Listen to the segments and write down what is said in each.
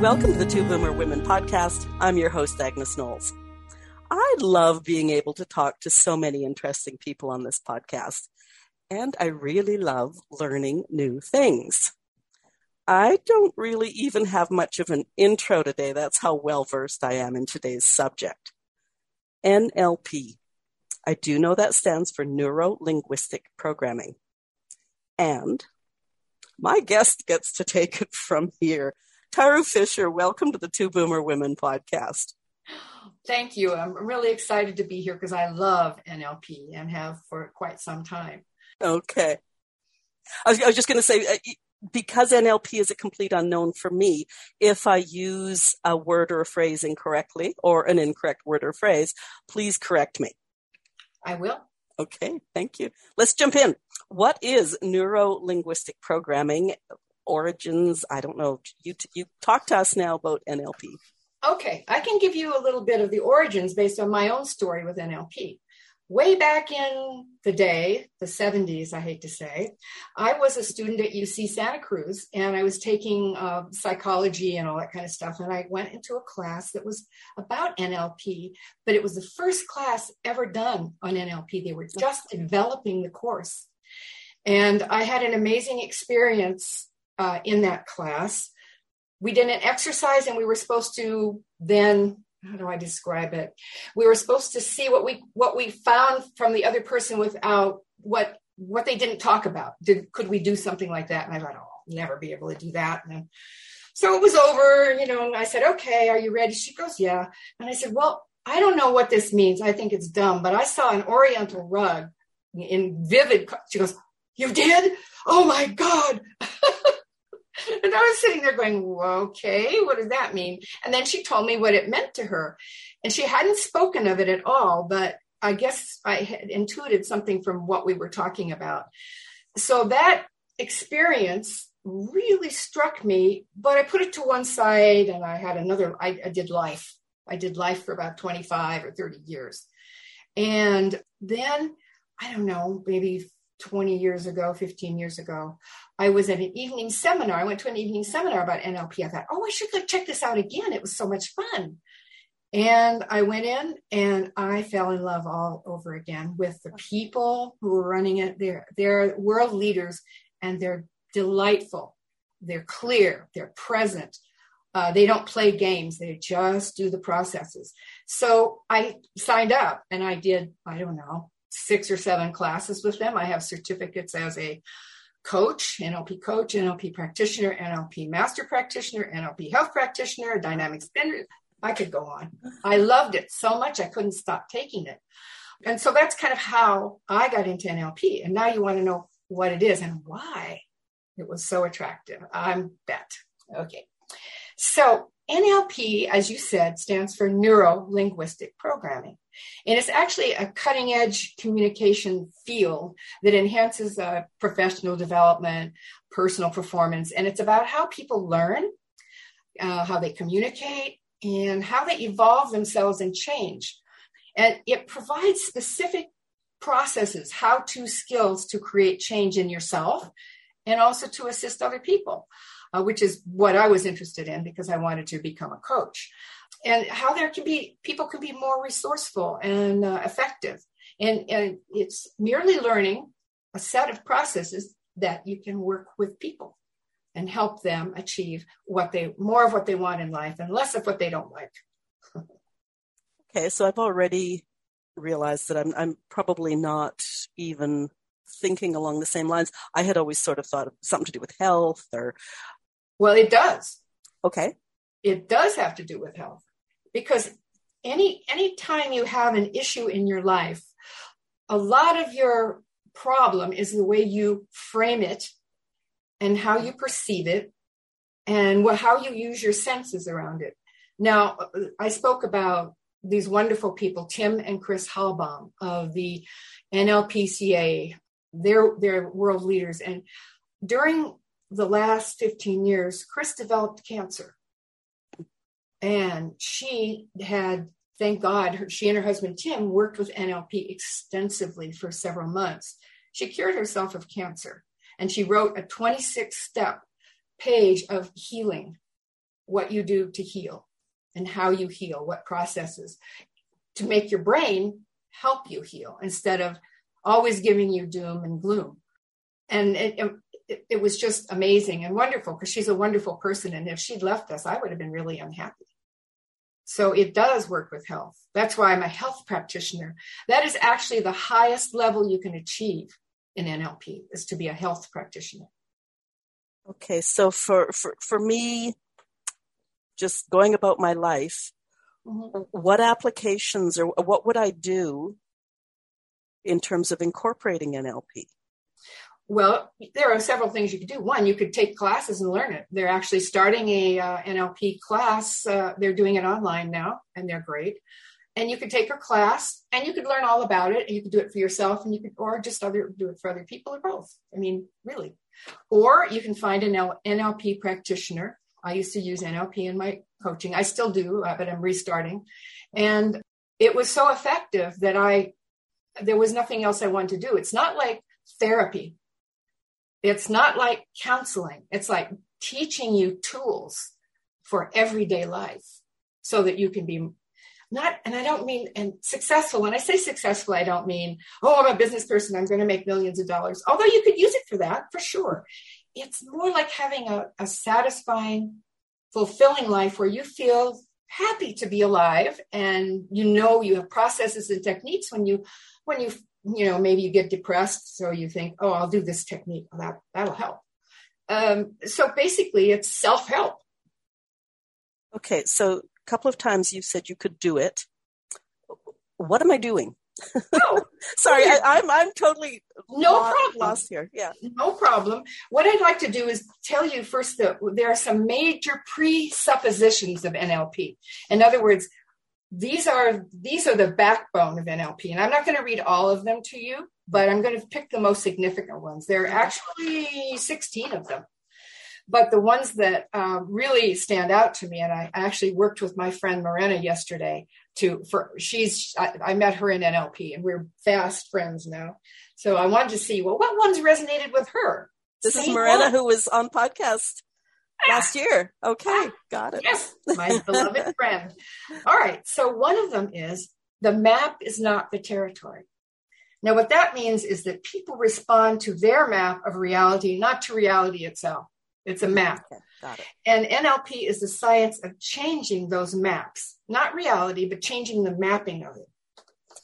Welcome to the Two Boomer Women podcast. I'm your host, Agnes Knowles. I love being able to talk to so many interesting people on this podcast, and I really love learning new things. I don't really even have much of an intro today. That's how well versed I am in today's subject. NLP. I do know that stands for Neuro Linguistic Programming. And my guest gets to take it from here. Taru Fisher, welcome to the Two Boomer Women podcast. Thank you. I'm really excited to be here because I love NLP and have for quite some time. Okay. I was, I was just going to say, uh, because NLP is a complete unknown for me, if I use a word or a phrase incorrectly or an incorrect word or phrase, please correct me. I will. Okay, thank you. Let's jump in. What is neuro linguistic programming? Origins? I don't know. You you talk to us now about NLP. Okay, I can give you a little bit of the origins based on my own story with NLP. Way back in the day, the 70s, I hate to say, I was a student at UC Santa Cruz and I was taking uh, psychology and all that kind of stuff. And I went into a class that was about NLP, but it was the first class ever done on NLP. They were just developing the course. And I had an amazing experience uh, in that class. We did an exercise and we were supposed to then how do I describe it? We were supposed to see what we what we found from the other person without what what they didn't talk about. Did could we do something like that? And I thought, oh, I'll never be able to do that. And so it was over, you know, and I said, okay, are you ready? She goes, yeah. And I said, well, I don't know what this means. I think it's dumb, but I saw an oriental rug in vivid. She goes, you did? Oh my God. And I was sitting there going, okay, what does that mean? And then she told me what it meant to her. And she hadn't spoken of it at all, but I guess I had intuited something from what we were talking about. So that experience really struck me, but I put it to one side and I had another, I, I did life. I did life for about 25 or 30 years. And then, I don't know, maybe 20 years ago, 15 years ago, I was at an evening seminar. I went to an evening seminar about NLP. I thought, oh, I should go check this out again. It was so much fun. And I went in and I fell in love all over again with the people who were running it. They're, they're world leaders and they're delightful. They're clear. They're present. Uh, they don't play games. They just do the processes. So I signed up and I did, I don't know, six or seven classes with them. I have certificates as a coach, NLP coach, NLP practitioner, NLP master practitioner, NLP health practitioner, dynamic spender. I could go on. I loved it so much I couldn't stop taking it. And so that's kind of how I got into NLP. And now you want to know what it is and why it was so attractive. I'm bet. Okay. So NLP, as you said, stands for Neuro Linguistic Programming. And it's actually a cutting edge communication field that enhances uh, professional development, personal performance, and it's about how people learn, uh, how they communicate, and how they evolve themselves and change. And it provides specific processes, how to skills to create change in yourself and also to assist other people uh, which is what I was interested in because I wanted to become a coach. And how there can be people can be more resourceful and uh, effective. And, and it's merely learning a set of processes that you can work with people and help them achieve what they more of what they want in life and less of what they don't like. Okay, so I've already realized that I'm I'm probably not even thinking along the same lines. I had always sort of thought of something to do with health or Well, it does. Okay. It does have to do with health. Because any any time you have an issue in your life, a lot of your problem is the way you frame it and how you perceive it and how you use your senses around it. Now, uh, I spoke about these wonderful people, Tim and Kris Hallbom of the NLPCA. They're, they're world leaders. And during the last 15 years, Kris developed cancer. And she had, thank God, her, she and her husband Tim worked with NLP extensively for several months. She cured herself of cancer. And she wrote a 26 step page of healing, what you do to heal and how you heal, what processes to make your brain help you heal instead of always giving you doom and gloom. And it, it, it was just amazing and wonderful because she's a wonderful person. And if she'd left us, I would have been really unhappy. So it does work with health. That's why I'm a health practitioner. That is actually the highest level you can achieve in NLP is to be a health practitioner. Okay, so for for for me, just going about my life, mm-hmm. what applications or what would I do in terms of incorporating NLP? Well, there are several things you could do. One, you could take classes and learn it. They're actually starting a uh, NLP class. Uh, they're doing it online now, and they're great. And you could take a class, and you could learn all about it. And you could do it for yourself, and you could, or just other do it for other people, or both. I mean, really. Or you can find an NLP practitioner. I used to use NLP in my coaching. I still do, uh, but I'm restarting. And it was so effective that I, there was nothing else I wanted to do. It's not like therapy it's not like counseling, it's like teaching you tools for everyday life so that you can be not, and I don't mean, and successful. When I say successful, I don't mean, oh, I'm a business person, I'm going to make millions of dollars. Although you could use it for that, for sure. It's more like having a, a satisfying, fulfilling life where you feel happy to be alive and you know you have processes and techniques when you when you you know, maybe you get depressed, so you think, oh, I'll do this technique. That that'll help. Um, so basically, it's self help. Okay, so a couple of times you said you could do it. What am I doing? Oh, sorry, I, am I'm, I'm totally no lost, problem. lost here. Yeah, no problem. What I'd like to do is tell you first that there are some major presuppositions of NLP. In other words, these are these are the backbone of NLP, and I'm not going to read all of them to you, but I'm going to pick the most significant ones. There are actually 16 of them, but the ones that uh, really stand out to me, and I actually worked with my friend Morena yesterday to for she's I, I met her in NLP, and we're fast friends now. So I wanted to see well what ones resonated with her. This is Morena, who was on podcast last year. Okay, got it. Yes, my beloved friend. All right, so one of them is the map is not the territory. Now, what that means is that people respond to their map of reality, not to reality itself. It's a map. Okay, got it. And NLP is the science of changing those maps, not reality, but changing the mapping of it.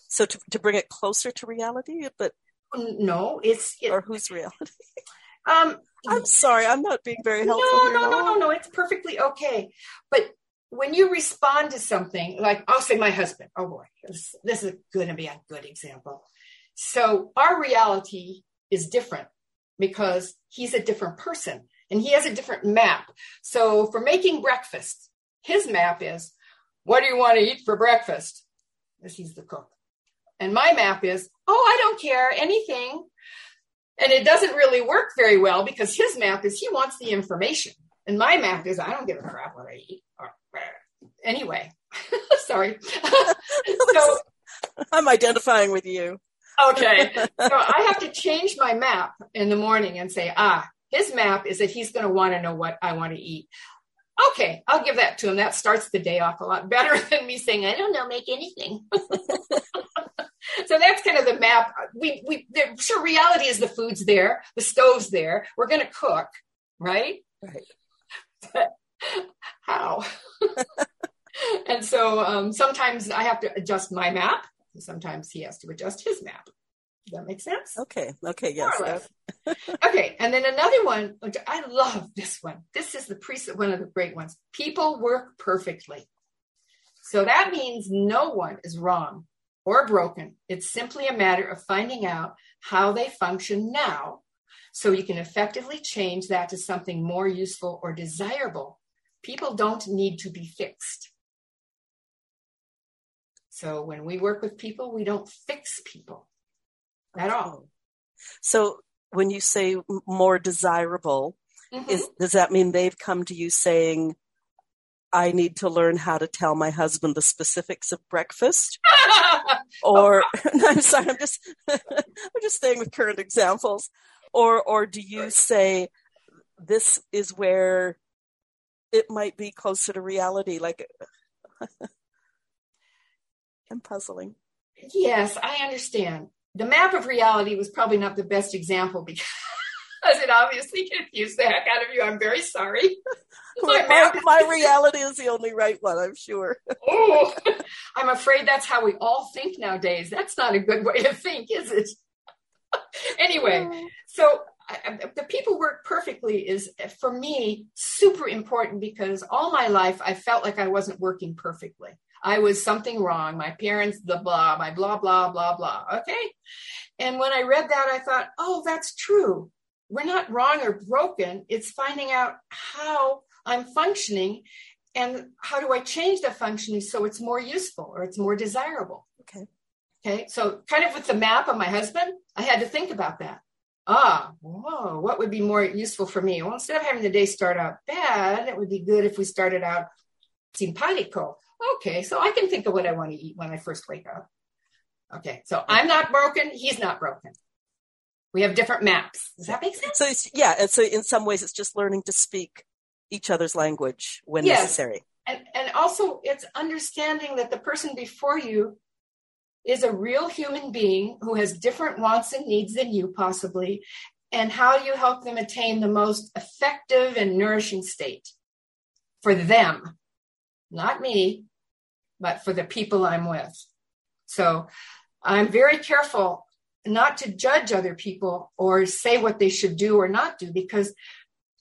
So to, to bring it closer to reality, but no, it's it, or whose reality? Um, I'm sorry, I'm not being very helpful. No, no, no, no, no. It's perfectly okay. But when you respond to something, like I'll say my husband, oh boy, this, this is going to be a good example. So our reality is different because he's a different person and he has a different map. So for making breakfast, his map is what do you want to eat for breakfast? As he's the cook. And my map is, oh, I don't care, anything. And it doesn't really work very well because his map is he wants the information. And my map is I don't give a crap what I eat. Anyway, sorry. so, I'm identifying with you. okay. So I have to change my map in the morning and say, ah, his map is that he's going to want to know what I want to eat. Okay, I'll give that to him. That starts the day off a lot better than me saying, I don't know, make anything. so that's kind of the map. We we sure reality is the food's there, the stove's there. We're going to cook, right? Right. But how? and so um, sometimes I have to adjust my map. Sometimes he has to adjust his map. That makes sense? Okay. Okay. Yes. okay. And then another one, which I love this one. This is the preset, one of the great ones. People work perfectly. So that means no one is wrong or broken. It's simply a matter of finding out how they function now so you can effectively change that to something more useful or desirable. People don't need to be fixed. So when we work with people, we don't fix people at all. So when you say more desirable, mm-hmm. is, does that mean they've come to you saying, I need to learn how to tell my husband the specifics of breakfast? or I'm sorry, I'm just I'm just staying with current examples. Or or do you say this is where it might be closer to reality? Like I'm puzzling. Yes, I understand. The map of reality was probably not the best example because it obviously confused the heck out of you. I'm very sorry. My, my, my, reality is the only right one, I'm sure. oh, I'm afraid that's how we all think nowadays. That's not a good way to think, is it? anyway, so I, the people work perfectly is for me super important because all my life I felt like I wasn't working perfectly. I was something wrong. My parents, the blah, my blah, blah, blah, blah. Okay. And when I read that, I thought, oh, that's true. We're not wrong or broken. It's finding out how I'm functioning and how do I change the functioning so it's more useful or it's more desirable. Okay. Okay. So, kind of with the map of my husband, I had to think about that. Ah, whoa, what would be more useful for me? Well, instead of having the day start out bad, it would be good if we started out simpatico okay, so I can think of what I want to eat when I first wake up. Okay, so I'm not broken, he's not broken. We have different maps. Does that make sense? So it's, yeah, and so in some ways it's just learning to speak each other's language when yes. necessary. And and also it's understanding that the person before you is a real human being who has different wants and needs than you possibly and how you help them attain the most effective and nourishing state for them not me, but for the people I'm with. So I'm very careful not to judge other people or say what they should do or not do because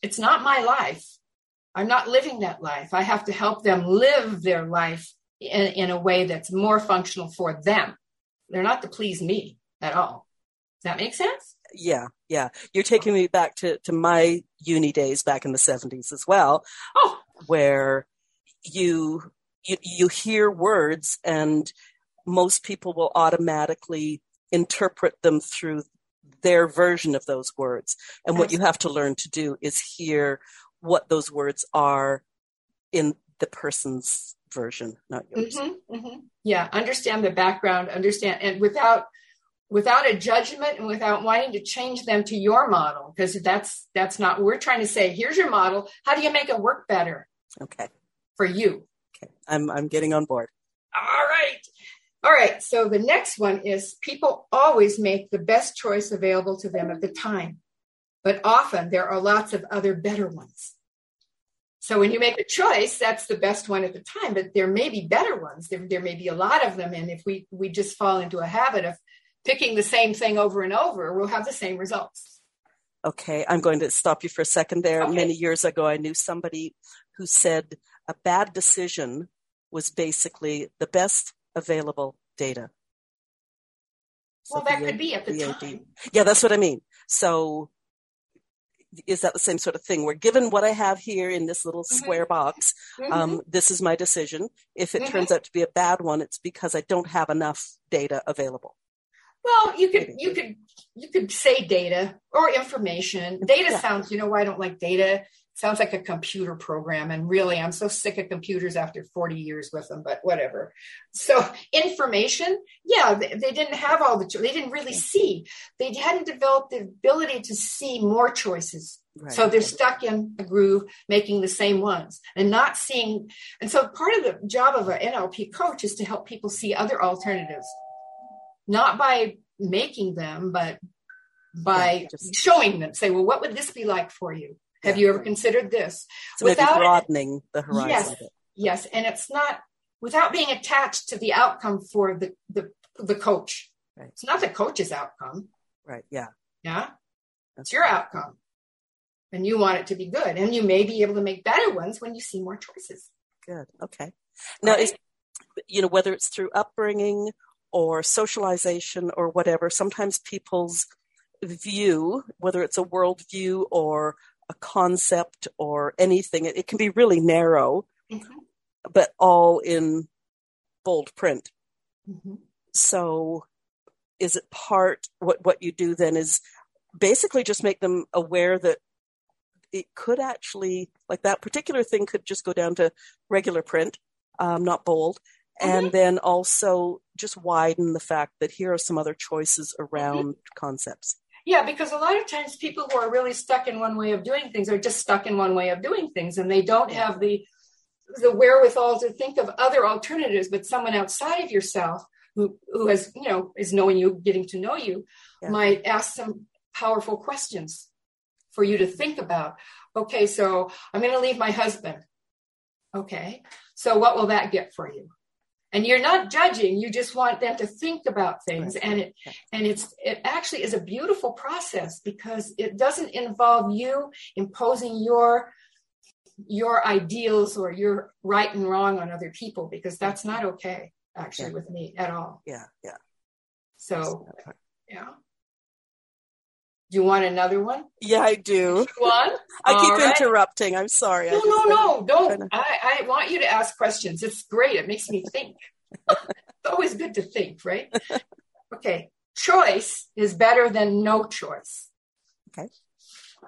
it's not my life. I'm not living that life. I have to help them live their life in, in a way that's more functional for them. They're not to please me at all. Does that make sense? Yeah, yeah. You're taking me back to, to my uni days back in the 70s as well, oh. where you, you, you hear words and most people will automatically interpret them through their version of those words. And what you have to learn to do is hear what those words are in the person's version, not yours. Mm-hmm, mm-hmm. Yeah, understand the background, understand, and without without a judgment and without wanting to change them to your model, because that's that's not. We're trying to say, here's your model. How do you make it work better? Okay for you. Okay. I'm, I'm getting on board. All right. All right. So the next one is people always make the best choice available to them at the time, but often there are lots of other better ones. So when you make a choice, that's the best one at the time, but there may be better ones. There, there may be a lot of them. And if we, we just fall into a habit of picking the same thing over and over, we'll have the same results. Okay, I'm going to stop you for a second there. Okay. Many years ago, I knew somebody who said a bad decision was basically the best available data. So well, that could be at the time. Yeah, that's what I mean. So is that the same sort of thing? We're given what I have here in this little mm-hmm. square box. Mm-hmm. Um, this is my decision. If it mm-hmm. turns out to be a bad one, it's because I don't have enough data available. Well, you could you could you could say data or information. Data yeah. sounds, you know, why I don't like data sounds like a computer program and really i'm so sick of computers after 40 years with them but whatever. So information yeah they, they, didn't have all the they didn't really see. They hadn't developed the ability to see more choices. Right. so they're stuck in a groove making the same ones and not seeing and so part of the job of an nlp coach is to help people see other alternatives. Not by making them but by yeah, showing them say well what would this be like for you have you ever considered this? So Without broadening the horizon. Yes, yes, and it's not without being attached to the outcome for the the the coach. Right. It's not the coach's outcome. Right. Yeah. Yeah. It's your outcome. And you want it to be good. And you may be able to make better ones when you see more choices. Good. Okay. Now, is, you know, whether it's through upbringing or socialization or whatever, sometimes people's view, whether it's a worldview or a concept or anything, it, it can be really narrow, mm-hmm. but all in bold print. Mm-hmm. So, is it part what what you do then is basically just make them aware that it could actually like that particular thing could just go down to regular print, um, not bold, and mm-hmm. then also just widen the fact that here are some other choices around concepts. Yeah, because a lot of times people who are really stuck in one way of doing things are just stuck in one way of doing things, and they don't have the the wherewithal to think of other alternatives. But someone outside of yourself who who has you know is knowing you, getting to know you, yeah. might ask some powerful questions for you to think about. Okay, so I'm going to leave my husband. Okay, so what will that get for you? And you're not judging; you just want them to think about things, and it and it's it actually is a beautiful process because it doesn't involve you imposing your your ideals or your right and wrong on other people because that's not okay actually yeah. with me at all. Yeah, yeah. So, yeah. You want another one? Yeah, I do. One. I keep right. interrupting. I'm sorry. No, no, no, don't. I, I want you to ask questions. It's great. It makes me think. it's always good to think, right? Okay. Choice is better than no choice. Okay.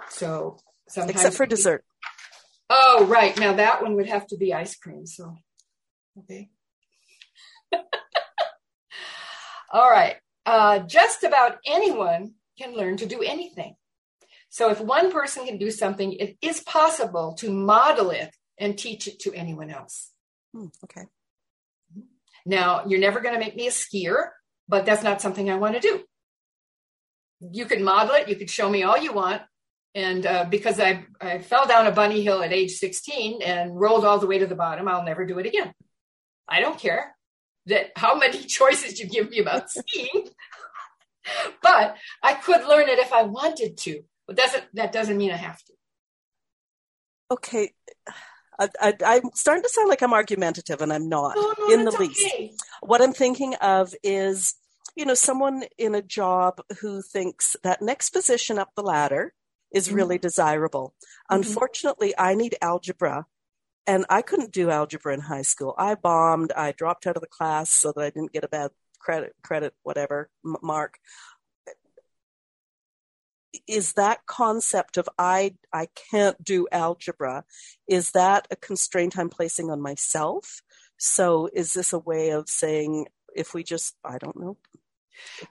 So sometimes except for dessert. Oh, right. Now that one would have to be ice cream. So, okay. All right. Uh, just about anyone can learn to do anything. So if one person can do something, it is possible to model it and teach it to anyone else. Hmm, okay. Now, you're never going to make me a skier, but that's not something I want to do. You could model it, you could show me all you want. And uh, because I, I fell down a bunny hill at age 16 and rolled all the way to the bottom, I'll never do it again. I don't care that how many choices you give me about skiing but I could learn it if I wanted to. But doesn't that doesn't mean I have to. Okay. I, am starting to sound like I'm argumentative, and I'm not no, no, in the okay. least. What I'm thinking of is, you know, someone in a job who thinks that next position up the ladder is mm-hmm. really desirable. Mm-hmm. Unfortunately, I need algebra, and I couldn't do algebra in high school. I bombed. I dropped out of the class so that I didn't get a bad credit, credit, whatever mark. Is that concept of I I can't do algebra? Is that a constraint I'm placing on myself? So is this a way of saying if we just I don't know?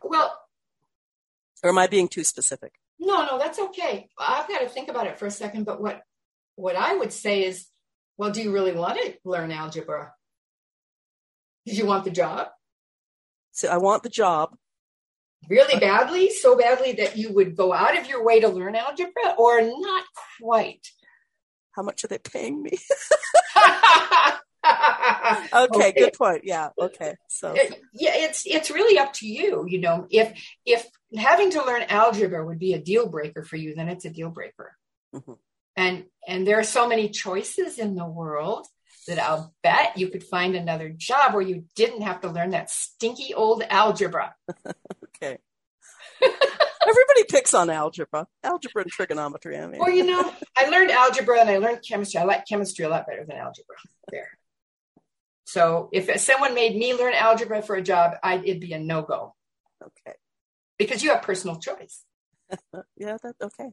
Well, or am I being too specific? No, no, that's okay. I've got to think about it for a second. But what what I would say is, well, do you really want to learn algebra? Did you want the job? So I want the job. Really badly? So badly that you would go out of your way to learn algebra or not quite? How much are they paying me? okay, okay, good point. Yeah, okay. So yeah, it's it's really up to you. You know, if if having to learn algebra would be a deal breaker for you, then it's a deal breaker. Mm-hmm. And and there are so many choices in the world that I'll bet you could find another job where you didn't have to learn that stinky old algebra. okay. Everybody picks on algebra, algebra and trigonometry. I mean, well, you know, I learned algebra and I learned chemistry. I like chemistry a lot better than algebra. There. So if someone made me learn algebra for a job, I'd, it'd be a no go. Okay. Because you have personal choice. yeah, that's okay.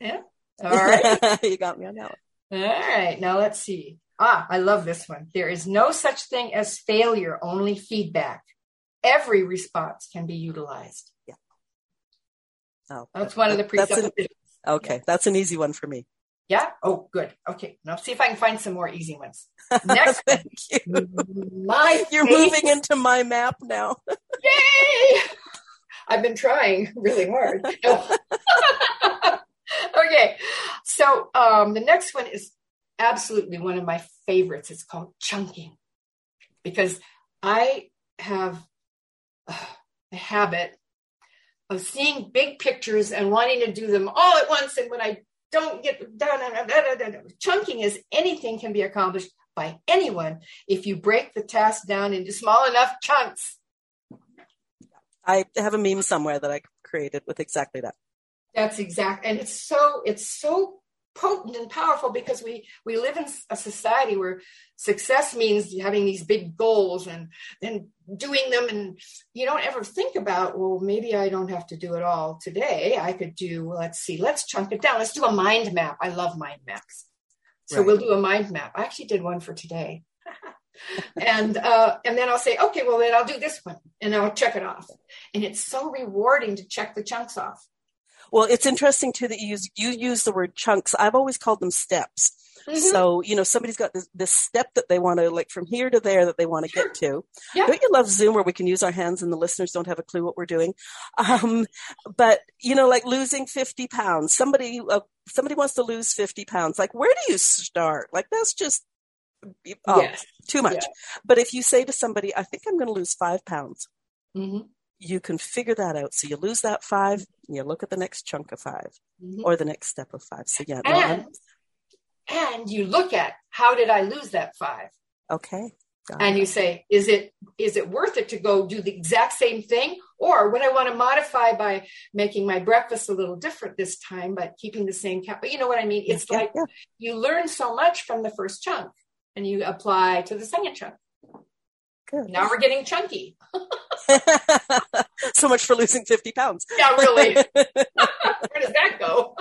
Yeah. All right. you got me on that one. All right. Now let's see. Ah, I love this one. There is no such thing as failure, only feedback. Every response can be utilized. Yeah. Oh, that's one of the presuppositions. Okay, yeah. that's an easy one for me. Yeah. Oh, good. Okay. Now see if I can find some more easy ones. Next, thank you. My you're favorite. moving into my map now. Yay! I've been trying really hard. okay. So um, the next one is absolutely one of my favorites. It's called chunking because I have uh, a habit of seeing big pictures and wanting to do them all at once. And when I don't get done, chunking is anything can be accomplished by anyone if you break the task down into small enough chunks. I have a meme somewhere that I created with exactly that. That's exact, and it's so it's so potent and powerful because we we live in a society where success means having these big goals and then doing them. And you don't ever think about well maybe i don't have to do it all today. I could do let's see let's chunk it down. Let's do a mind map. I love mind maps. So right. we'll do a mind map. I actually did one for today. And uh, and then i'll say okay well then i'll do this one and i'll check it off. And it's so rewarding to check the chunks off well, it's interesting too that you use you use the word chunks. I've always called them steps. Mm-hmm. So, you know, somebody's got this, this step that they want to, like from here to there that they want to sure. get to. Yeah. Don't you love Zoom where we can use our hands and the listeners don't have a clue what we're doing? Um, but, you know, like losing 50 pounds, somebody, uh, somebody wants to lose 50 pounds. Like, where do you start? Like, that's just, oh, yes. too much. Yeah. But if you say to somebody, I think I'm going to lose five pounds. Mm-hmm you can figure that out. So you lose that five, you look at the next chunk of 5 mm-hmm. or the next step of five. So yeah. And, no, and you look at how did I lose that five? Okay. and you say, is it is it worth it to go do the exact same thing? Or would I want to modify by making my breakfast a little different this time, but keeping the same cap? But you know what I mean? It's yeah, like yeah. you learn so much from the first chunk and you apply to the second chunk. Good. Now we're getting chunky. so much for losing 50 pounds. Yeah, really. Where does that go?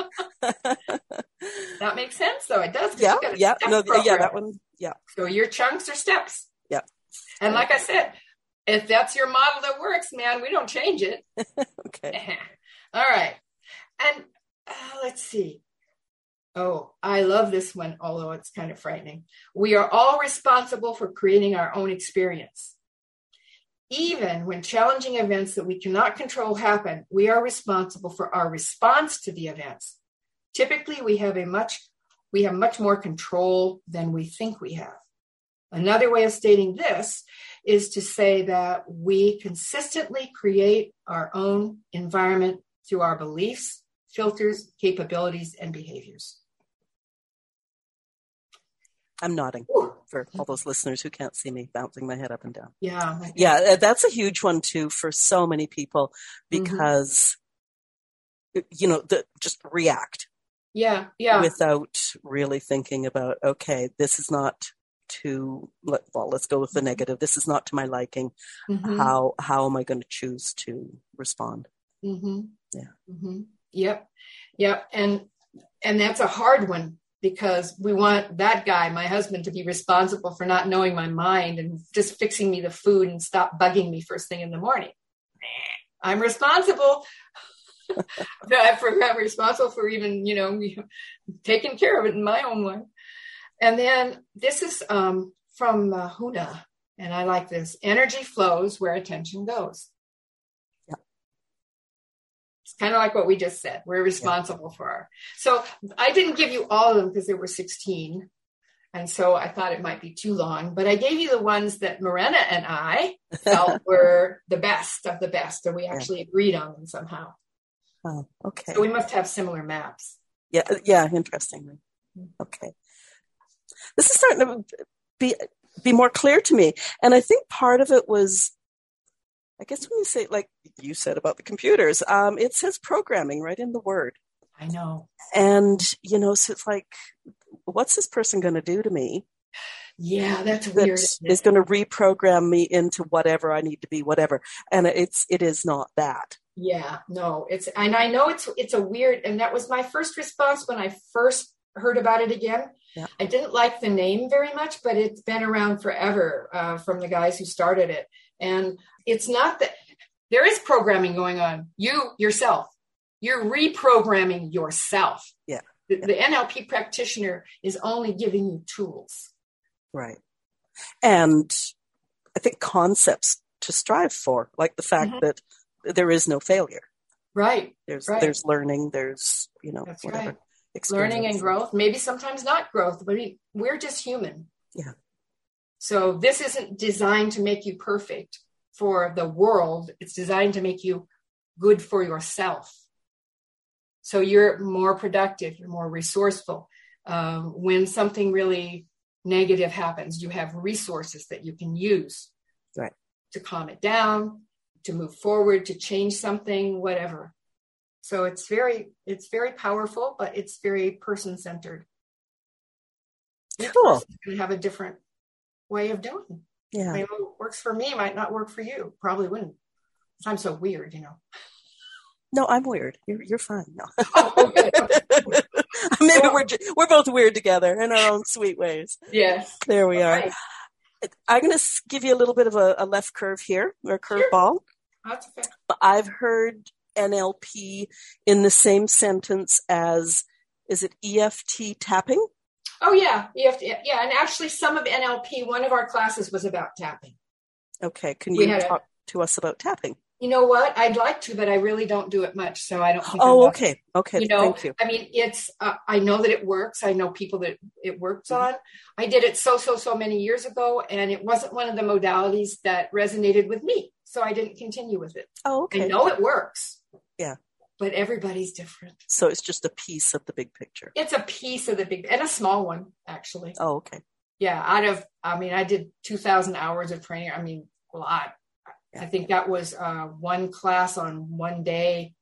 that makes sense, though. It does. Yeah, yeah, no, yeah, that one. Yeah. So your chunks are steps. Yeah. And like I said, if that's your model that works, man, we don't change it. okay. All right. And uh, let's see. Oh, I love this one, although it's kind of frightening. We are all responsible for creating our own experience. Even when challenging events that we cannot control happen, we are responsible for our response to the events. Typically, we have a much we have much more control than we think we have. Another way of stating this is to say that we consistently create our own environment through our beliefs, filters, capabilities, and behaviors. I'm nodding for all those listeners who can't see me bouncing my head up and down. Yeah. Yeah, uh, that's a huge one too for so many people mm-hmm. because, mm-hmm. you know, the, just react. Yeah. Yeah. Without really thinking about, okay, this is not to, well, let's go with the mm-hmm. negative. This is not to my liking. Mm-hmm. How, how am I going to choose to respond? Mm-hmm. Yeah. Mm-hmm. Yep. Yep. And, and that's a hard one because we want that guy, my husband, to be responsible for not knowing my mind and just fixing me the food and stop bugging me first thing in the morning. I'm responsible. I'm responsible for even, you know, taking care of it in my own way. And then this is um, from uh, Huna, and I like this energy flows where attention goes. Kind of like what we just said. We're responsible yeah. for our. So I didn't give you all of them because there were 16. And so I thought it might be too long, but I gave you the ones that Morena and I felt were the best of the best, and we actually yeah. agreed on them somehow. Oh, okay. So we must have similar maps. Yeah, uh, yeah, interestingly. Mm-hmm. Okay. This is starting to be be more clear to me. And I think part of it was I guess when you say, like you said about the computers, um, it says programming right in the word. I know. And, you know, so it's like, what's this person going to do to me? Yeah, that's that weird. Is going to reprogram me into whatever I need to be, whatever. And it's, it is not that. Yeah, no, it's, and I know it's, it's a weird, and that was my first response when I first heard about it again. Yeah. I didn't like the name very much, but it's been around forever uh, from the guys who started it. And it's not that there is programming going on. You yourself, you're reprogramming yourself. Yeah. The, the NLP practitioner is only giving you tools. Right. And I think concepts to strive for, like the fact mm-hmm. that there is no failure. Right. There's right. there's learning. There's you know That's whatever. Right. learning and growth. Maybe sometimes not growth, but we're just human. Yeah. So this isn't designed to make you perfect for the world. It's designed to make you good for yourself. So you're more productive, you're more resourceful. Um, when something really negative happens, you have resources that you can use right. to calm it down, to move forward, to change something, whatever. So it's very, it's very powerful, but it's very person centered. Cool. Can have a different way of doing. Yeah. Works for me might not work for you. Probably wouldn't. I'm so weird, you know. No, I'm weird. You're you're fine. No. Oh, okay. Maybe we're we're both weird together in our own sweet ways. Yes. There we are. Right. I'm going to give you a little bit of a, a left curve here, or a curveball. That's okay. I've heard NLP in the same sentence as is it EFT tapping? Oh yeah, EFT. Yeah, and actually, some of NLP. One of our classes was about tapping. Okay, can you had a- talk to us about tapping? You know what? I'd like to, but I really don't do it much, so I don't. Think Oh, okay, okay. You know, Thank you. I mean, it's. Uh, I know that it works. I know people that it works on. I did it so so so many years ago, and it wasn't one of the modalities that resonated with me, so I didn't continue with it. Oh, okay. I know it works. Yeah. But everybody's different. So it's just a piece of the big picture. It's a piece of the big and a small one, actually. Oh, okay. Yeah, out of I mean, I did two thousand hours of training. I mean, a lot. I think that was uh, one class on one day,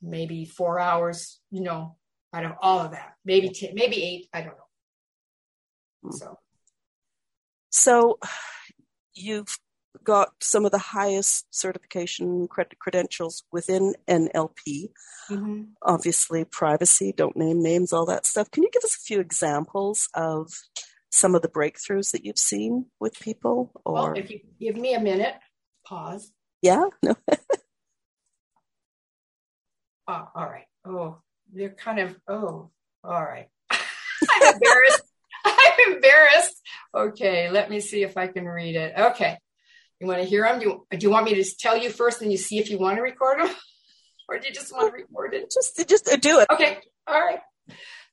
maybe four hours. You know, out of all of that, maybe ten, maybe eight. I don't know. Hmm. So So you've got some of the highest certification cred- credentials within NLP. mhm. Obviously, privacy, don't name names, all that stuff. Can you give us a few examples of some of the breakthroughs that you've seen with people? Or well, if you give me a minute, pause. yeah, no, Oh, all right. Oh, they're kind of. Oh, all right. I'm embarrassed. I'm embarrassed. Okay, let me see if I can read it. Okay, you want to hear them? Do you, do you want me to tell you first, and you see if you want to record them, or do you just want to record it? just just do it. Okay, all right.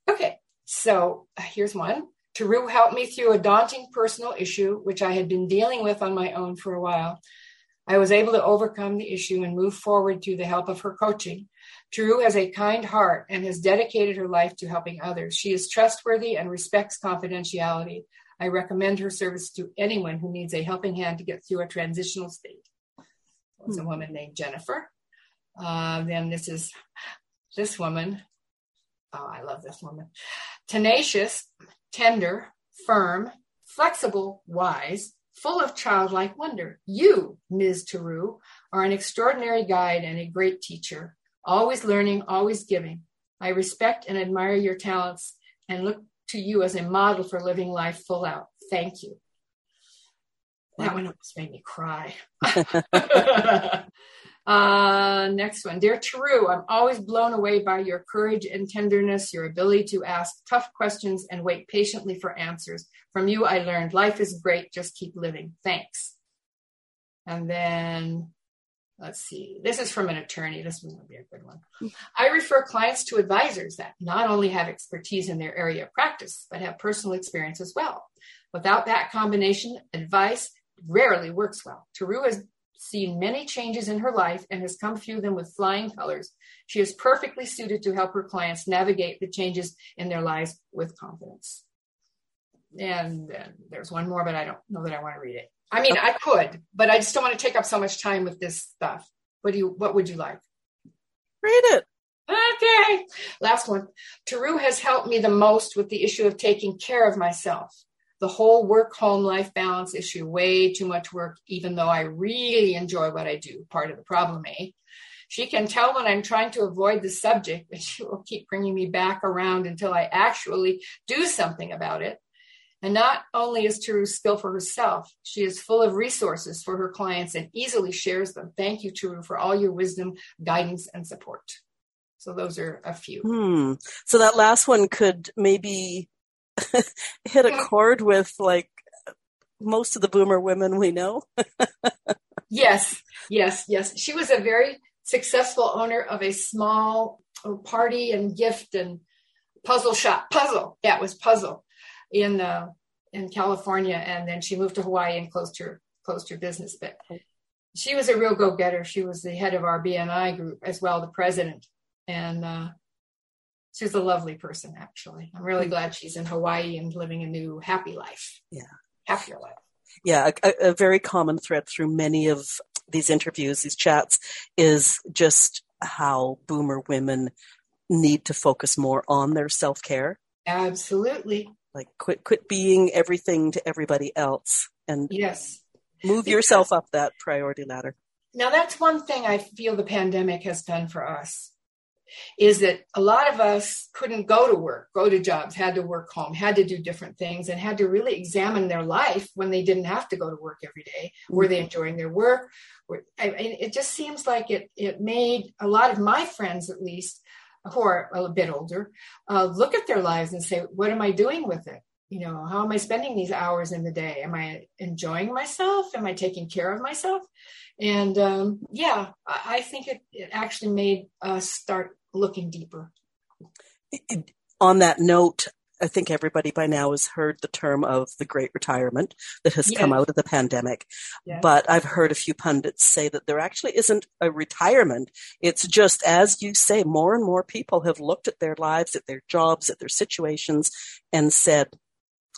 Okay, so uh, here's one. Taru helped me through a daunting personal issue, which I had been dealing with on my own for a while. I was able to overcome the issue and move forward through the help of her coaching. Taru has a kind heart and has dedicated her life to helping others. She is trustworthy and respects confidentiality. I recommend her service to anyone who needs a helping hand to get through a transitional state. There's a woman named Jennifer. Uh, then this is this woman. Oh, I love this woman. Tenacious, tender, firm, flexible, wise, full of childlike wonder. You, Ms. Taru, are an extraordinary guide and a great teacher, always learning, always giving. I respect and admire your talents and look to you as a model for living life full out. Thank you. That one almost made me cry. uh, next one. Dear Taru, I'm always blown away by your courage and tenderness, your ability to ask tough questions and wait patiently for answers. From you, I learned life is great. Just keep living. Thanks. And then let's see. This is from an attorney. This one would be a good one. I refer clients to advisors that not only have expertise in their area of practice, but have personal experience as well. Without that combination, advice rarely works well. Taru has seen many changes in her life and has come through them with flying colors. She is perfectly suited to help her clients navigate the changes in their lives with confidence. And then there's one more, but I don't know that I want to read it. I mean, I could, but I just don't want to take up so much time with this stuff. What do you? What would you like? Read it. Okay. Last one. Taru has helped me the most with the issue of taking care of myself. The whole work home life balance issue, way too much work, even though I really enjoy what I do. Part of the problem, eh? She can tell when I'm trying to avoid the subject, but she will keep bringing me back around until I actually do something about it. And not only is Taru for herself, she is full of resources for her clients and easily shares them. Thank you, Taru, for all your wisdom, guidance, and support. So those are a few. Hmm. So that last one could maybe hit a chord with like most of the boomer women we know. Yes, yes, yes. She was a very successful owner of a small uh, party and gift and puzzle shop, puzzle. Yeah, it was puzzle in uh, in California, and then she moved to Hawaii and closed her closed her business. But she was a real go getter. She was the head of our BNI group as well, the president, and uh, she was a lovely person. Actually, I'm really mm-hmm. glad she's in Hawaii and living a new happy life. Yeah, happier life. Yeah, a, a very common thread through many of these interviews, these chats, is just how boomer women need to focus more on their self care. Absolutely. Like quit quit being everything to everybody else and yes. Move because, yourself up that priority ladder. Now that's one thing I feel the pandemic has done for us is that a lot of us couldn't go to work, go to jobs, had to work home, had to do different things, and had to really examine their life when they didn't have to go to work every day. Were they enjoying their work? I mean, it just seems like it it made a lot of my friends, at least, who are a bit older, uh, look at their lives and say, "What am I doing with it? You know, how am I spending these hours in the day? Am I enjoying myself? Am I taking care of myself?" And um, yeah, I, I think it, it actually made us start looking deeper. On that note, I think everybody by now has heard the term of the great retirement that has yes. come out of the pandemic. Yes. But I've heard a few pundits say that there actually isn't a retirement. It's just, as you say, more and more people have looked at their lives, at their jobs, at their situations and said,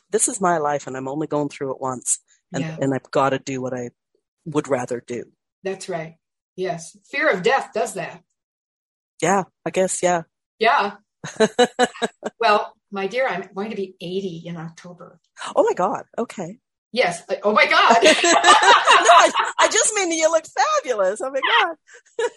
this is my life and I'm only going through it once. And, yeah. and I've got to do what I would rather do. That's right. Yes. Fear of death does that. Yeah, I guess. Yeah. Yeah. well, my dear, I'm going to be 80 in October. Oh my God. Okay. Yes. Oh my God. no, I, I, just mean you look fabulous. Oh my God.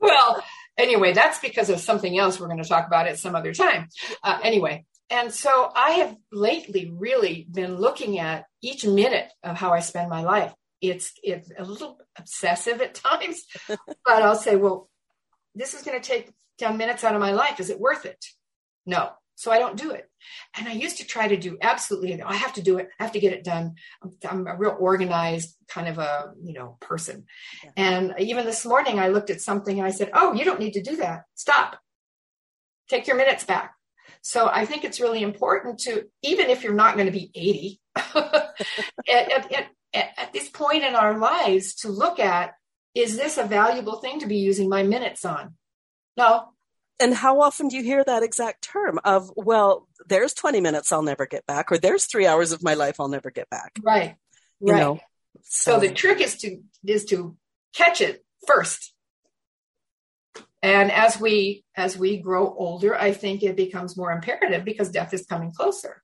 well, anyway, that's because of something else we're going to talk about at some other time. Uh, anyway, and so I have lately really been looking at each minute of how I spend my life. It's it's a little obsessive at times, but I'll say, well, this is going to take 10 minutes out of my life. Is it worth it? No. So I don't do it. And I used to try to do absolutely, I have to do it. I have to get it done. I'm, a real organized kind of a, you know, person. Yeah. And even this morning I looked at something and I said, Oh, you don't need to do that. Stop. Take your minutes back. So I think it's really important to, even if you're not going to be 80, at, at, at, at this point in our lives, to look at is this a valuable thing to be using my minutes on? No. And how often do you hear that exact term of, well, there's 20 minutes I'll never get back, or there's three hours of my life I'll never get back. Right. You right. Know, so. so the trick is to is to catch it first. And as we as we grow older, I think it becomes more imperative because death is coming closer.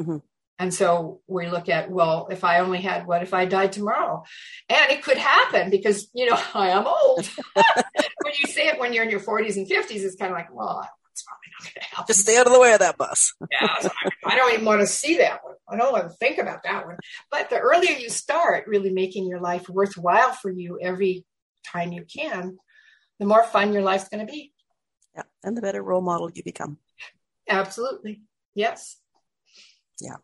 Mm-hmm. And so we look at, well, if I only had, what if I died tomorrow? And it could happen because, you know, I am old. when you say it when you're in your 40s and 50s, it's kind of like, well, it's probably not going to happen. Just stay out of the way of that bus. yeah, so I, I, don't even want to see that one. I don't want to think about that one. But the earlier you start really making your life worthwhile for you every time you can, the more fun your life's going to be. Yeah, and the better role model you become. Absolutely. Yes. Yeah.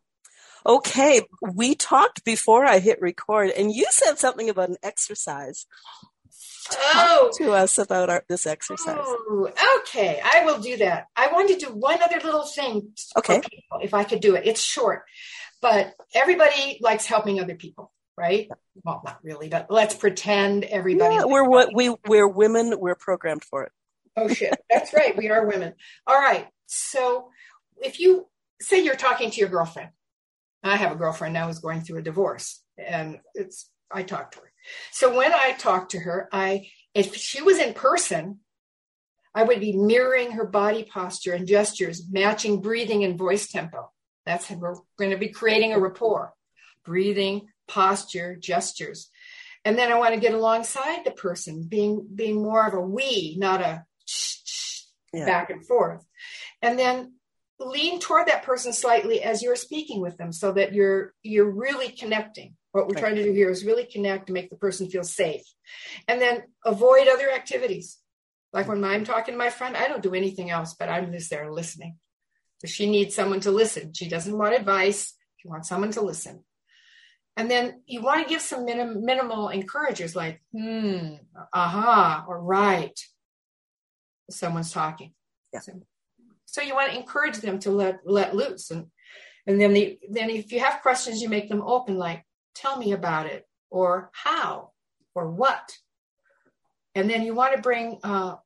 Okay, we talked before I hit record, and you said something about an exercise. Oh, to us about our, this exercise. Oh, okay, I will do that. I want to do one other little thing. Okay, people, if I could do it, it's short, but everybody likes helping other people, right? Well, not really, but let's pretend everybody. Yeah, we're what we we're women. We're programmed for it. Oh shit, that's right. We are women. All right. So if you say you're talking to your girlfriend I have a girlfriend now who's going through a divorce, and it's I talk to her. So when I talk to her, I if she was in person, I would be mirroring her body posture and gestures, matching breathing and voice tempo. That's how we're going to be creating a rapport. Breathing, posture, gestures. And then I want to get alongside the person, being being more of a we, not a yeah. back and forth. And then lean toward that person slightly as you're speaking with them so that you're you're really connecting. What we're right. trying to do here is really connect and make the person feel safe. And then avoid other activities. Like when i'm talking to my friend i don't do anything else but i'm just there listening. She needs someone to listen she doesn't want advice. She wants someone to listen. And then you want to give some minim- minimal encouragers like hmm aha or right. Someone's talking. Yeah. So, So you want to encourage them to let let loose. And and then the then if you have questions, you make them open, like, tell me about it, or how, or what. And then you want to bring uh,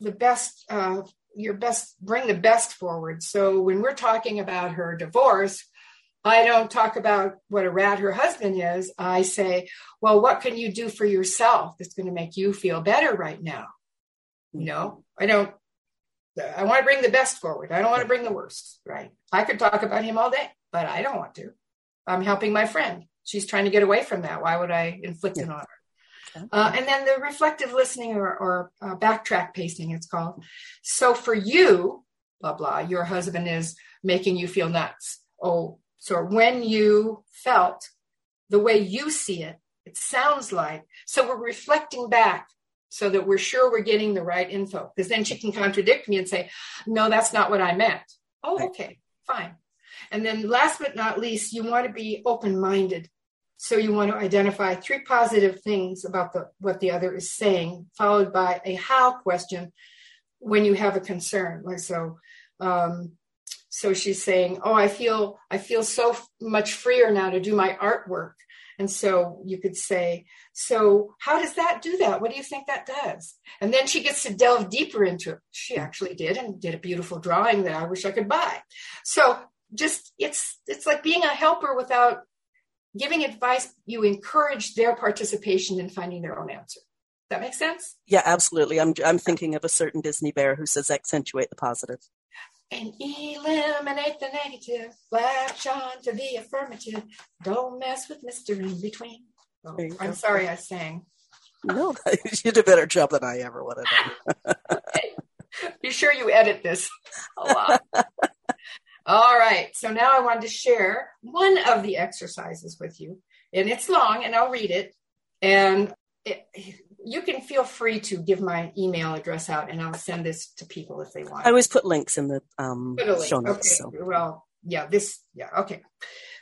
the best uh, your best bring the best forward so when we're talking about her divorce i don't talk about what a rat her husband is i say well what can you do for yourself that's going to make you feel better right now you know i don't i want to bring the best forward i don't want to bring the worst right i could talk about him all day but i don't want to i'm helping my friend she's trying to get away from that why would i inflict yeah. it on her uh, and then the reflective listening or, or uh, backtrack pacing, it's called. So for you, blah, blah, your husband is making you feel nuts. Oh, so when you felt the way you see it, it sounds like. So we're reflecting back so that we're sure we're getting the right info. Because then she can contradict me and say, no, that's not what I meant. Oh, okay, fine. And then last but not least, you want to be open minded. So you want to identify three positive things about the, what the other is saying, followed by a how question when you have a concern. Like so, um, so she's saying, "Oh, I feel I feel so much freer now to do my artwork." And so you could say, "So how does that do that? What do you think that does?" And then she gets to delve deeper into it. She actually did and did a beautiful drawing that I wish I could buy. So just it's it's like being a helper without giving advice, you encourage their participation in finding their own answer. That makes sense? Yeah, absolutely. I'm I'm thinking of a certain Disney bear who says accentuate the positive. And eliminate the negative, latch on to the affirmative. Don't mess with Mr. In Between. Oh, I'm sorry I sang. No, you did a better job than I ever would have done. Be sure you edit this a lot. All right. So now I wanted to share one of the exercises with you. And it's long, and I'll read it. And it, you can feel free to give my email address out, and I'll send this to people if they want. I always put links in the um, show notes. Okay. So. Well, yeah, this, yeah, okay.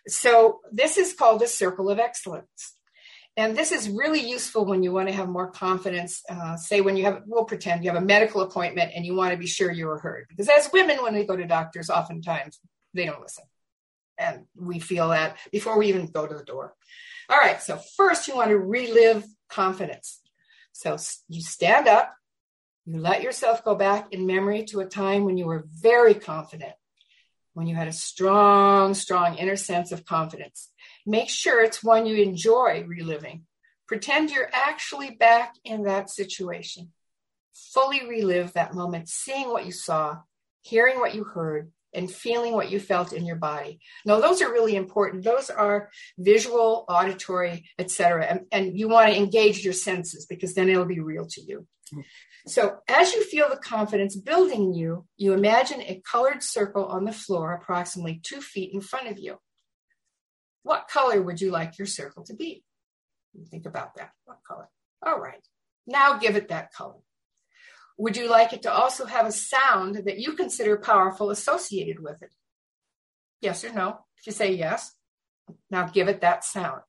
So this is called a circle of excellence. And this is really useful when you want to have more confidence. Uh, say when you have, we'll pretend you have a medical appointment and you want to be sure you are heard. Because as women, when we go to doctors, oftentimes they don't listen. And we feel that before we even go to the door. All right. So first you want to relive confidence. So you stand up, you let yourself go back in memory to a time when you were very confident, when you had a strong, strong inner sense of confidence. Make sure it's one you enjoy reliving. Pretend you're actually back in that situation. Fully relive that moment, seeing what you saw, hearing what you heard, and feeling what you felt in your body. Now, those are really important. Those are visual, auditory, etc. And, and you want to engage your senses because then it'll be real to you. So, as you feel the confidence building in you, you imagine a colored circle on the floor approximately two feet in front of you. What color would you like your circle to be? Think about that. What color? All right. Now give it that color. Would you like it to also have a sound that you consider powerful associated with it? Yes or no? If you say yes, now give it that sound.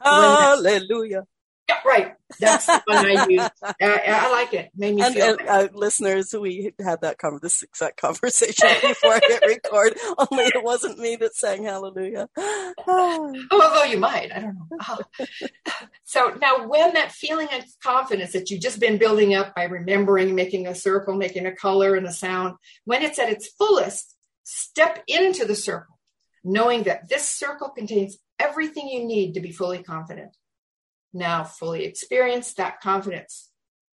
Hallelujah. Yeah, right. That's the one I use. I, I, like it. Made me and, feel. And, uh, listeners, we had that con- this exact conversation before I hit record. Only it wasn't me that sang Hallelujah. oh, although you might, I don't know. Oh. So now, when that feeling of confidence that you've just been building up by remembering, making a circle, making a color and a sound, when it's at its fullest, step into the circle, knowing that this circle contains everything you need to be fully confident now fully experience that confidence.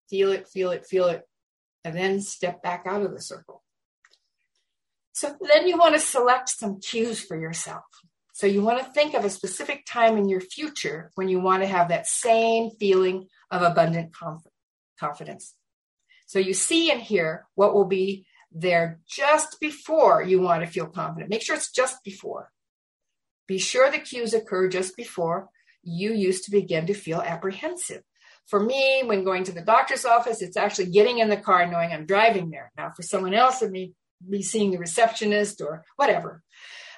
Feel it, feel it, feel it, and then step back out of the circle. So then you want to select some cues for yourself. So you want to think of a specific time in your future when you want to have that same feeling of abundant conf- confidence. So you see and hear what will be there just before you want to feel confident. Make sure it's just before. Be sure the cues occur just before you used to begin to feel apprehensive. For me, when going to the doctor's office, it's actually getting in the car knowing I'm driving there. Now, for someone else, it may be seeing the receptionist or whatever.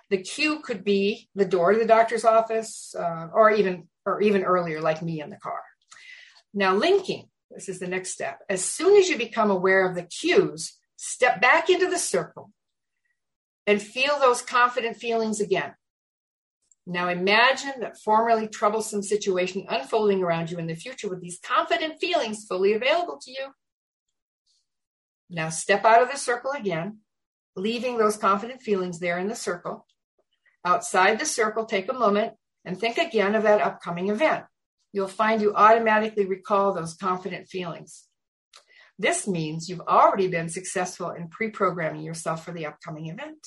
The cue could be the door to the doctor's office, uh, or even or even earlier, like me in the car. Now, linking. This is the next step. As soon as you become aware of the cues, step back into the circle and feel those confident feelings again. Now imagine that formerly troublesome situation unfolding around you in the future with these confident feelings fully available to you. Now step out of the circle again, leaving those confident feelings there in the circle. Outside the circle, take a moment and think again of that upcoming event. You'll find you automatically recall those confident feelings. This means you've already been successful in pre programming yourself for the upcoming event.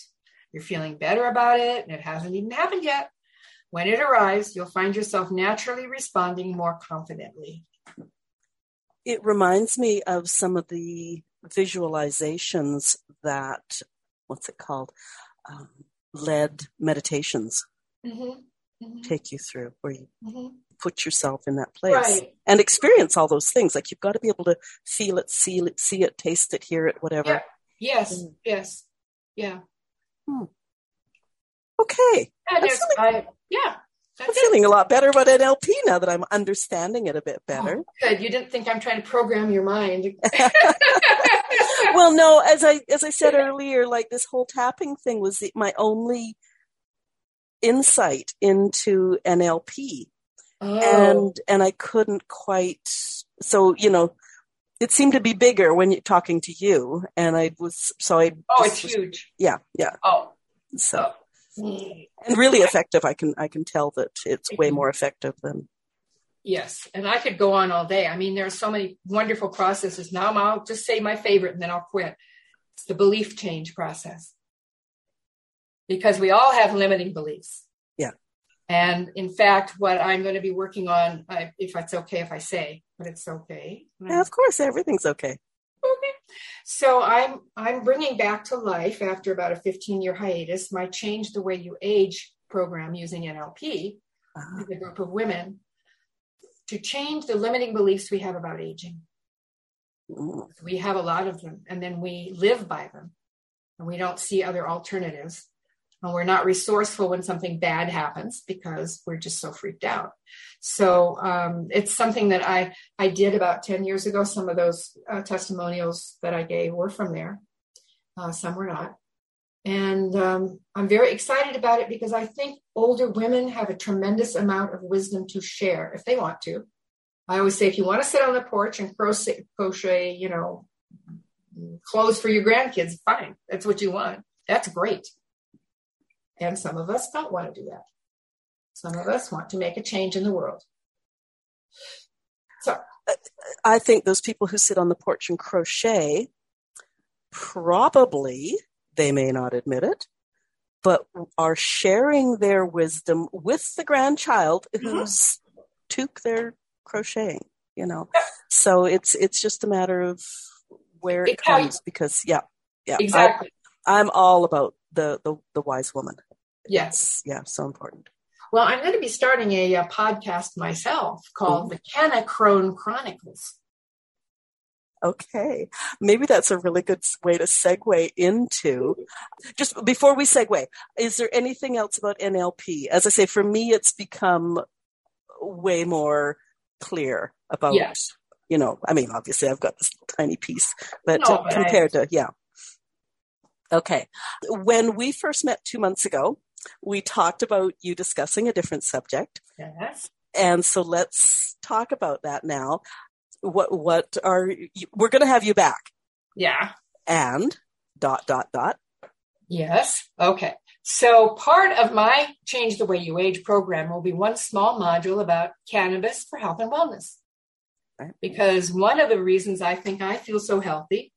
You're feeling better about it, and it hasn't even happened yet. When it arrives, you'll find yourself naturally responding more confidently. It reminds me of some of the visualizations that, what's it called? Um, led meditations mm-hmm. Mm-hmm. take you through, where you mm-hmm. put yourself in that place right. and experience all those things. Like you've got to be able to feel it, see it, see it, taste it, hear it, whatever. Yeah. Yes, mm. yes, yeah. Hmm. Okay. Yeah, I, yeah. I'm feeling a lot better about NLP now that I'm understanding it a bit better. Oh, good. You didn't think I'm trying to program your mind. well, no, as I as I said earlier, like this whole tapping thing was the, my only insight into NLP. Oh. And and I couldn't quite so, you know, it seemed to be bigger when you're talking to you and I was so I Oh, it's was, huge. Yeah, yeah. Oh. So Mm. and really effective. I can I can tell that it's way mm-hmm. more effective than. Yes, and I could go on all day. I mean, there are so many wonderful processes. Now I'll just say my favorite, and then I'll quit. It's the belief change process, because we all have limiting beliefs. Yeah. And in fact, what I'm going to be working on, if it's okay if I say, but it's okay. Yeah, of course, everything's okay. Okay. So I'm I'm bringing back to life after about a 15 year hiatus my change the way you age program using NLP uh-huh. with a group of women to change the limiting beliefs we have about aging. We have a lot of them, and then we live by them, and we don't see other alternatives. And we're not resourceful when something bad happens because we're just so freaked out. So um, it's something that I I did about ten years ago. Some of those uh, testimonials that I gave were from there. Uh, some were not, and um, I'm very excited about it because I think older women have a tremendous amount of wisdom to share if they want to. I always say, if you want to sit on the porch and crochet, crochet, you know, clothes for your grandkids, fine. That's what you want. That's great. And some of us don't want to do that. Some of us want to make a change in the world. So I think those people who sit on the porch and crochet probably, they may not admit it, but are sharing their wisdom with the grandchild who's mm-hmm. took their crocheting, you know. So it's it's just a matter of where it exactly. comes because yeah. Yeah. Exactly. I, I'm all about the, the the wise woman. Yes. yeah, so important. Well, I'm going to be starting a, a podcast myself called the Canna Crone Chronicles. Okay. Maybe that's a really good way to segue into. Just before we segue, is there anything else about NLP? As I say, for me, it's become way more clear about, yes. you know, I mean, obviously I've got this tiny piece, but, no, uh, but compared I... to, yeah. Okay. When we first met two months ago, we talked about you discussing a different subject. Yes. And so let's talk about that now. What what are you, we're going to have you back? Yeah. And dot dot dot. Yes. Okay. So part of my Change the Way You Age program will be one small module about cannabis for health and wellness. Right. Because one of the reasons I think I feel so healthy,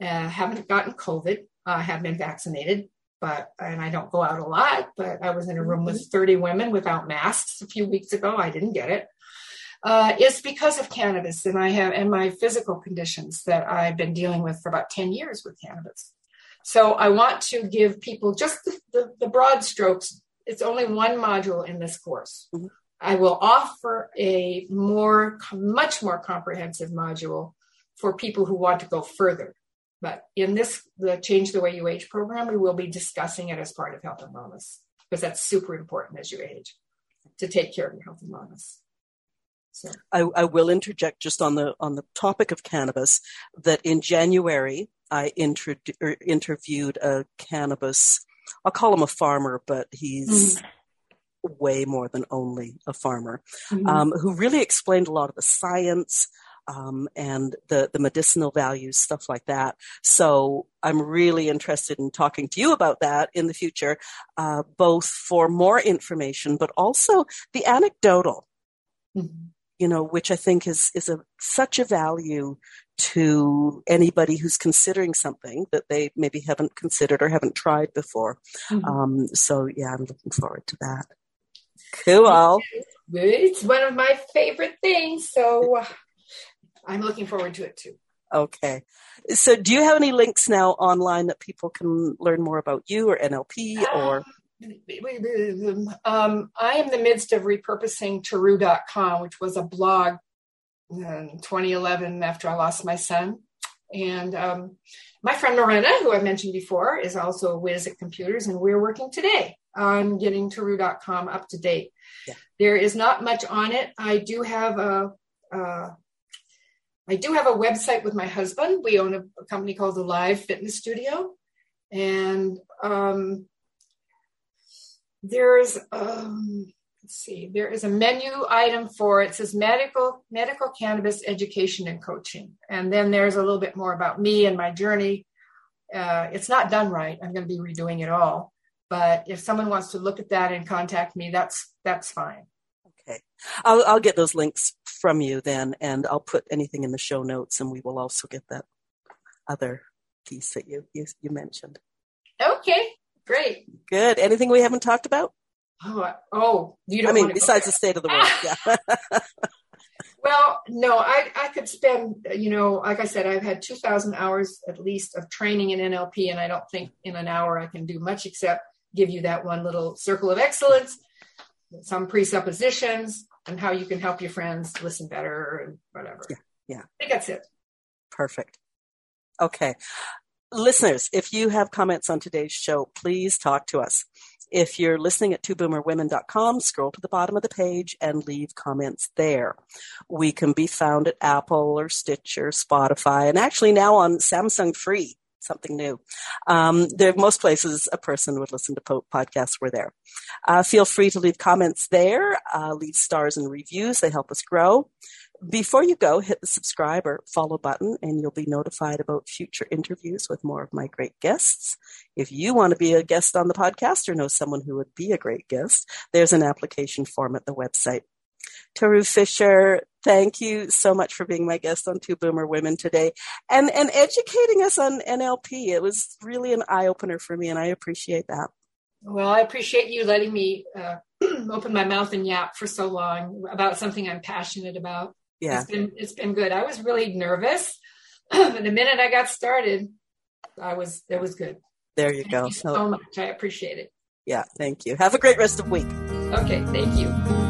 uh, haven't gotten COVID, uh, have been vaccinated, but and I don't go out a lot, but I was in a room with mm-hmm. 30 women without masks a few weeks ago. I didn't get it. Uh, it's because of cannabis and I have and my physical conditions that I've been dealing with for about 10 years with cannabis. So I want to give people just the, the, the broad strokes. It's only one module in this course. Mm-hmm. I will offer a more, much more comprehensive module for people who want to go further. But in this, the Change the Way You Age program, we will be discussing it as part of health and wellness because that's super important as you age to take care of your health and wellness. So. I, I will interject just on the on the topic of cannabis that in January I inter- er, interviewed a cannabis, I'll call him a farmer, but he's mm way more than only a farmer, mm-hmm. um, who really explained a lot of the science, um, and the, the medicinal values, stuff like that. So I'm really interested in talking to you about that in the future, uh, both for more information, but also the anecdotal, mm-hmm. you know, which I think is, is a, such a value to anybody who's considering something that they maybe haven't considered or haven't tried before. Mm-hmm. Um, so yeah, I'm looking forward to that. Cool. It's one of my favorite things. So I'm looking forward to it too. Okay. So do you have any links now online that people can learn more about you or NLP or? Um, I am in the midst of repurposing Taru.com, which was a blog in 2011 after I lost my son. And um, my friend Miranda, who I mentioned before, is also a whiz at computers, and we're working today on getting Taru.com up to date. Yeah. There is not much on it. I do have a, a I do have a website with my husband. We own a, a company called Alive Fitness Studio, and um, there's um, let's see, there is a menu item for it. it says medical medical cannabis education and coaching, and then there's a little bit more about me and my journey. Uh, it's not done right. I'm going to be redoing it all. But if someone wants to look at that and contact me, that's that's fine. Okay, I'll I'll get those links from you then, and I'll put anything in the show notes, and we will also get that other piece that you you, you mentioned. Okay, great. Good. Anything we haven't talked about? Oh, oh, you don't. I mean, besides the state of the world, yeah. well, no, I I could spend, you know, like I said, I've had two thousand hours at least of training in NLP, and I don't think in an hour I can do much except give you that one little circle of excellence, some presuppositions, and how you can help your friends listen better and whatever. Yeah. Yeah. I think that's it. Perfect. Okay. Listeners, if you have comments on today's show, please talk to us. If you're listening at twoboomerwomen.com, scroll to the bottom of the page and leave comments there. We can be found at Apple or Stitcher, Spotify, and actually now on Samsung Free something new. Um, there most places a person would listen to po- podcasts. We're there. Uh, feel free to leave comments there. Uh, leave stars and reviews. They help us grow. Before you go, hit the subscribe or follow button and you'll be notified about future interviews with more of my great guests. If you want to be a guest on the podcast or know someone who would be a great guest, there's an application form at the website. Taru Fisher, thank you so much for being my guest on Two Boomer Women today and, and educating us on NLP. It was really an eye opener for me, and I appreciate that. Well, I appreciate you letting me uh, open my mouth and yap for so long about something I'm passionate about. Yeah, it's been it's been good. I was really nervous, but the minute I got started, I was it was good. There you thank go. You so much. I appreciate it. Yeah, thank you. Have a great rest of week. Okay, thank you.